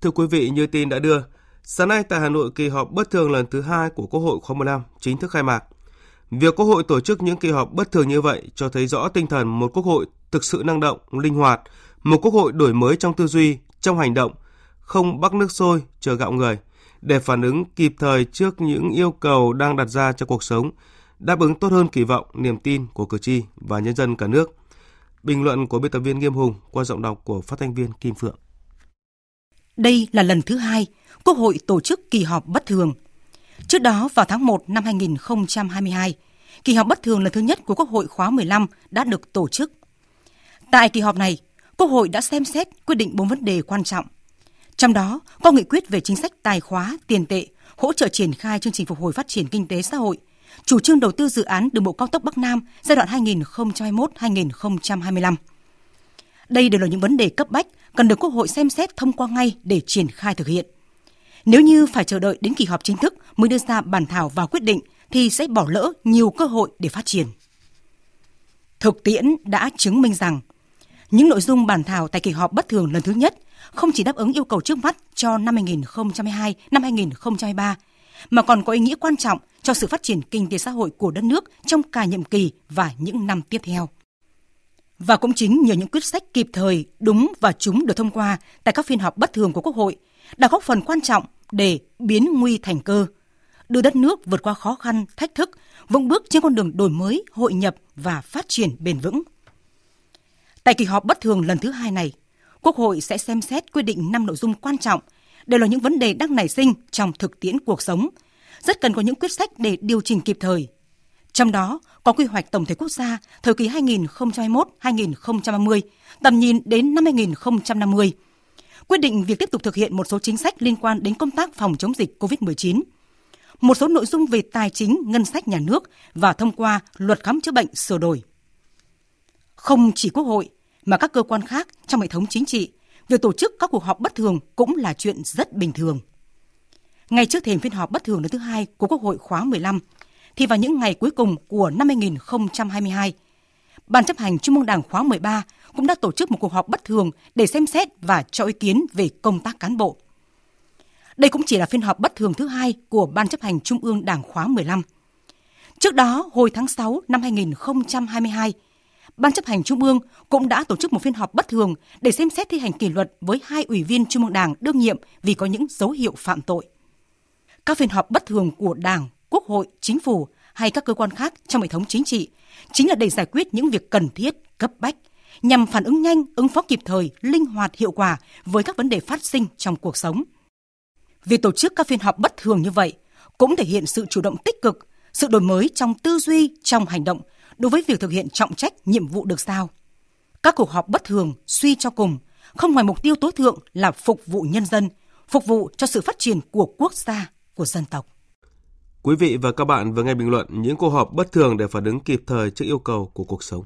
Thưa quý vị, như tin đã đưa, sáng nay tại Hà Nội kỳ họp bất thường lần thứ hai của Quốc hội khóa 15 chính thức khai mạc. Việc Quốc hội tổ chức những kỳ họp bất thường như vậy cho thấy rõ tinh thần một Quốc hội thực sự năng động, linh hoạt, một Quốc hội đổi mới trong tư duy, trong hành động, không bắt nước sôi chờ gạo người để phản ứng kịp thời trước những yêu cầu đang đặt ra cho cuộc sống, đáp ứng tốt hơn kỳ vọng, niềm tin của cử tri và nhân dân cả nước. Bình luận của biên tập viên Nghiêm Hùng qua giọng đọc của phát thanh viên Kim Phượng. Đây là lần thứ hai Quốc hội tổ chức kỳ họp bất thường. Trước đó vào tháng 1 năm 2022, kỳ họp bất thường lần thứ nhất của Quốc hội khóa 15 đã được tổ chức. Tại kỳ họp này, Quốc hội đã xem xét quyết định bốn vấn đề quan trọng. Trong đó có nghị quyết về chính sách tài khóa, tiền tệ, hỗ trợ triển khai chương trình phục hồi phát triển kinh tế xã hội, chủ trương đầu tư dự án đường bộ cao tốc Bắc Nam giai đoạn 2021-2025. Đây đều là những vấn đề cấp bách cần được Quốc hội xem xét thông qua ngay để triển khai thực hiện. Nếu như phải chờ đợi đến kỳ họp chính thức mới đưa ra bản thảo vào quyết định thì sẽ bỏ lỡ nhiều cơ hội để phát triển. Thực tiễn đã chứng minh rằng những nội dung bản thảo tại kỳ họp bất thường lần thứ nhất không chỉ đáp ứng yêu cầu trước mắt cho năm 2022, năm 2023, mà còn có ý nghĩa quan trọng cho sự phát triển kinh tế xã hội của đất nước trong cả nhiệm kỳ và những năm tiếp theo. Và cũng chính nhờ những quyết sách kịp thời, đúng và chúng được thông qua tại các phiên họp bất thường của Quốc hội đã góp phần quan trọng để biến nguy thành cơ, đưa đất nước vượt qua khó khăn, thách thức, vững bước trên con đường đổi mới, hội nhập và phát triển bền vững. Tại kỳ họp bất thường lần thứ hai này, Quốc hội sẽ xem xét quyết định 5 nội dung quan trọng, đều là những vấn đề đang nảy sinh trong thực tiễn cuộc sống, rất cần có những quyết sách để điều chỉnh kịp thời. Trong đó có quy hoạch tổng thể quốc gia thời kỳ 2021-2030, tầm nhìn đến năm 2050, quyết định việc tiếp tục thực hiện một số chính sách liên quan đến công tác phòng chống dịch COVID-19, một số nội dung về tài chính, ngân sách nhà nước và thông qua luật khám chữa bệnh sửa đổi. Không chỉ Quốc hội mà các cơ quan khác trong hệ thống chính trị, việc tổ chức các cuộc họp bất thường cũng là chuyện rất bình thường. Ngay trước thềm phiên họp bất thường lần thứ hai của Quốc hội khóa 15, thì vào những ngày cuối cùng của năm 2022, Ban chấp hành Trung ương Đảng khóa 13 cũng đã tổ chức một cuộc họp bất thường để xem xét và cho ý kiến về công tác cán bộ. Đây cũng chỉ là phiên họp bất thường thứ hai của Ban chấp hành Trung ương Đảng khóa 15. Trước đó, hồi tháng 6 năm 2022, Ban chấp hành Trung ương cũng đã tổ chức một phiên họp bất thường để xem xét thi hành kỷ luật với hai ủy viên Trung ương Đảng đương nhiệm vì có những dấu hiệu phạm tội. Các phiên họp bất thường của Đảng, Quốc hội, Chính phủ hay các cơ quan khác trong hệ thống chính trị chính là để giải quyết những việc cần thiết, cấp bách, nhằm phản ứng nhanh, ứng phó kịp thời, linh hoạt, hiệu quả với các vấn đề phát sinh trong cuộc sống. Việc tổ chức các phiên họp bất thường như vậy cũng thể hiện sự chủ động tích cực, sự đổi mới trong tư duy, trong hành động đối với việc thực hiện trọng trách nhiệm vụ được giao. Các cuộc họp bất thường suy cho cùng không ngoài mục tiêu tối thượng là phục vụ nhân dân, phục vụ cho sự phát triển của quốc gia, của dân tộc. Quý vị và các bạn vừa nghe bình luận những cuộc họp bất thường để phản ứng kịp thời trước yêu cầu của cuộc sống.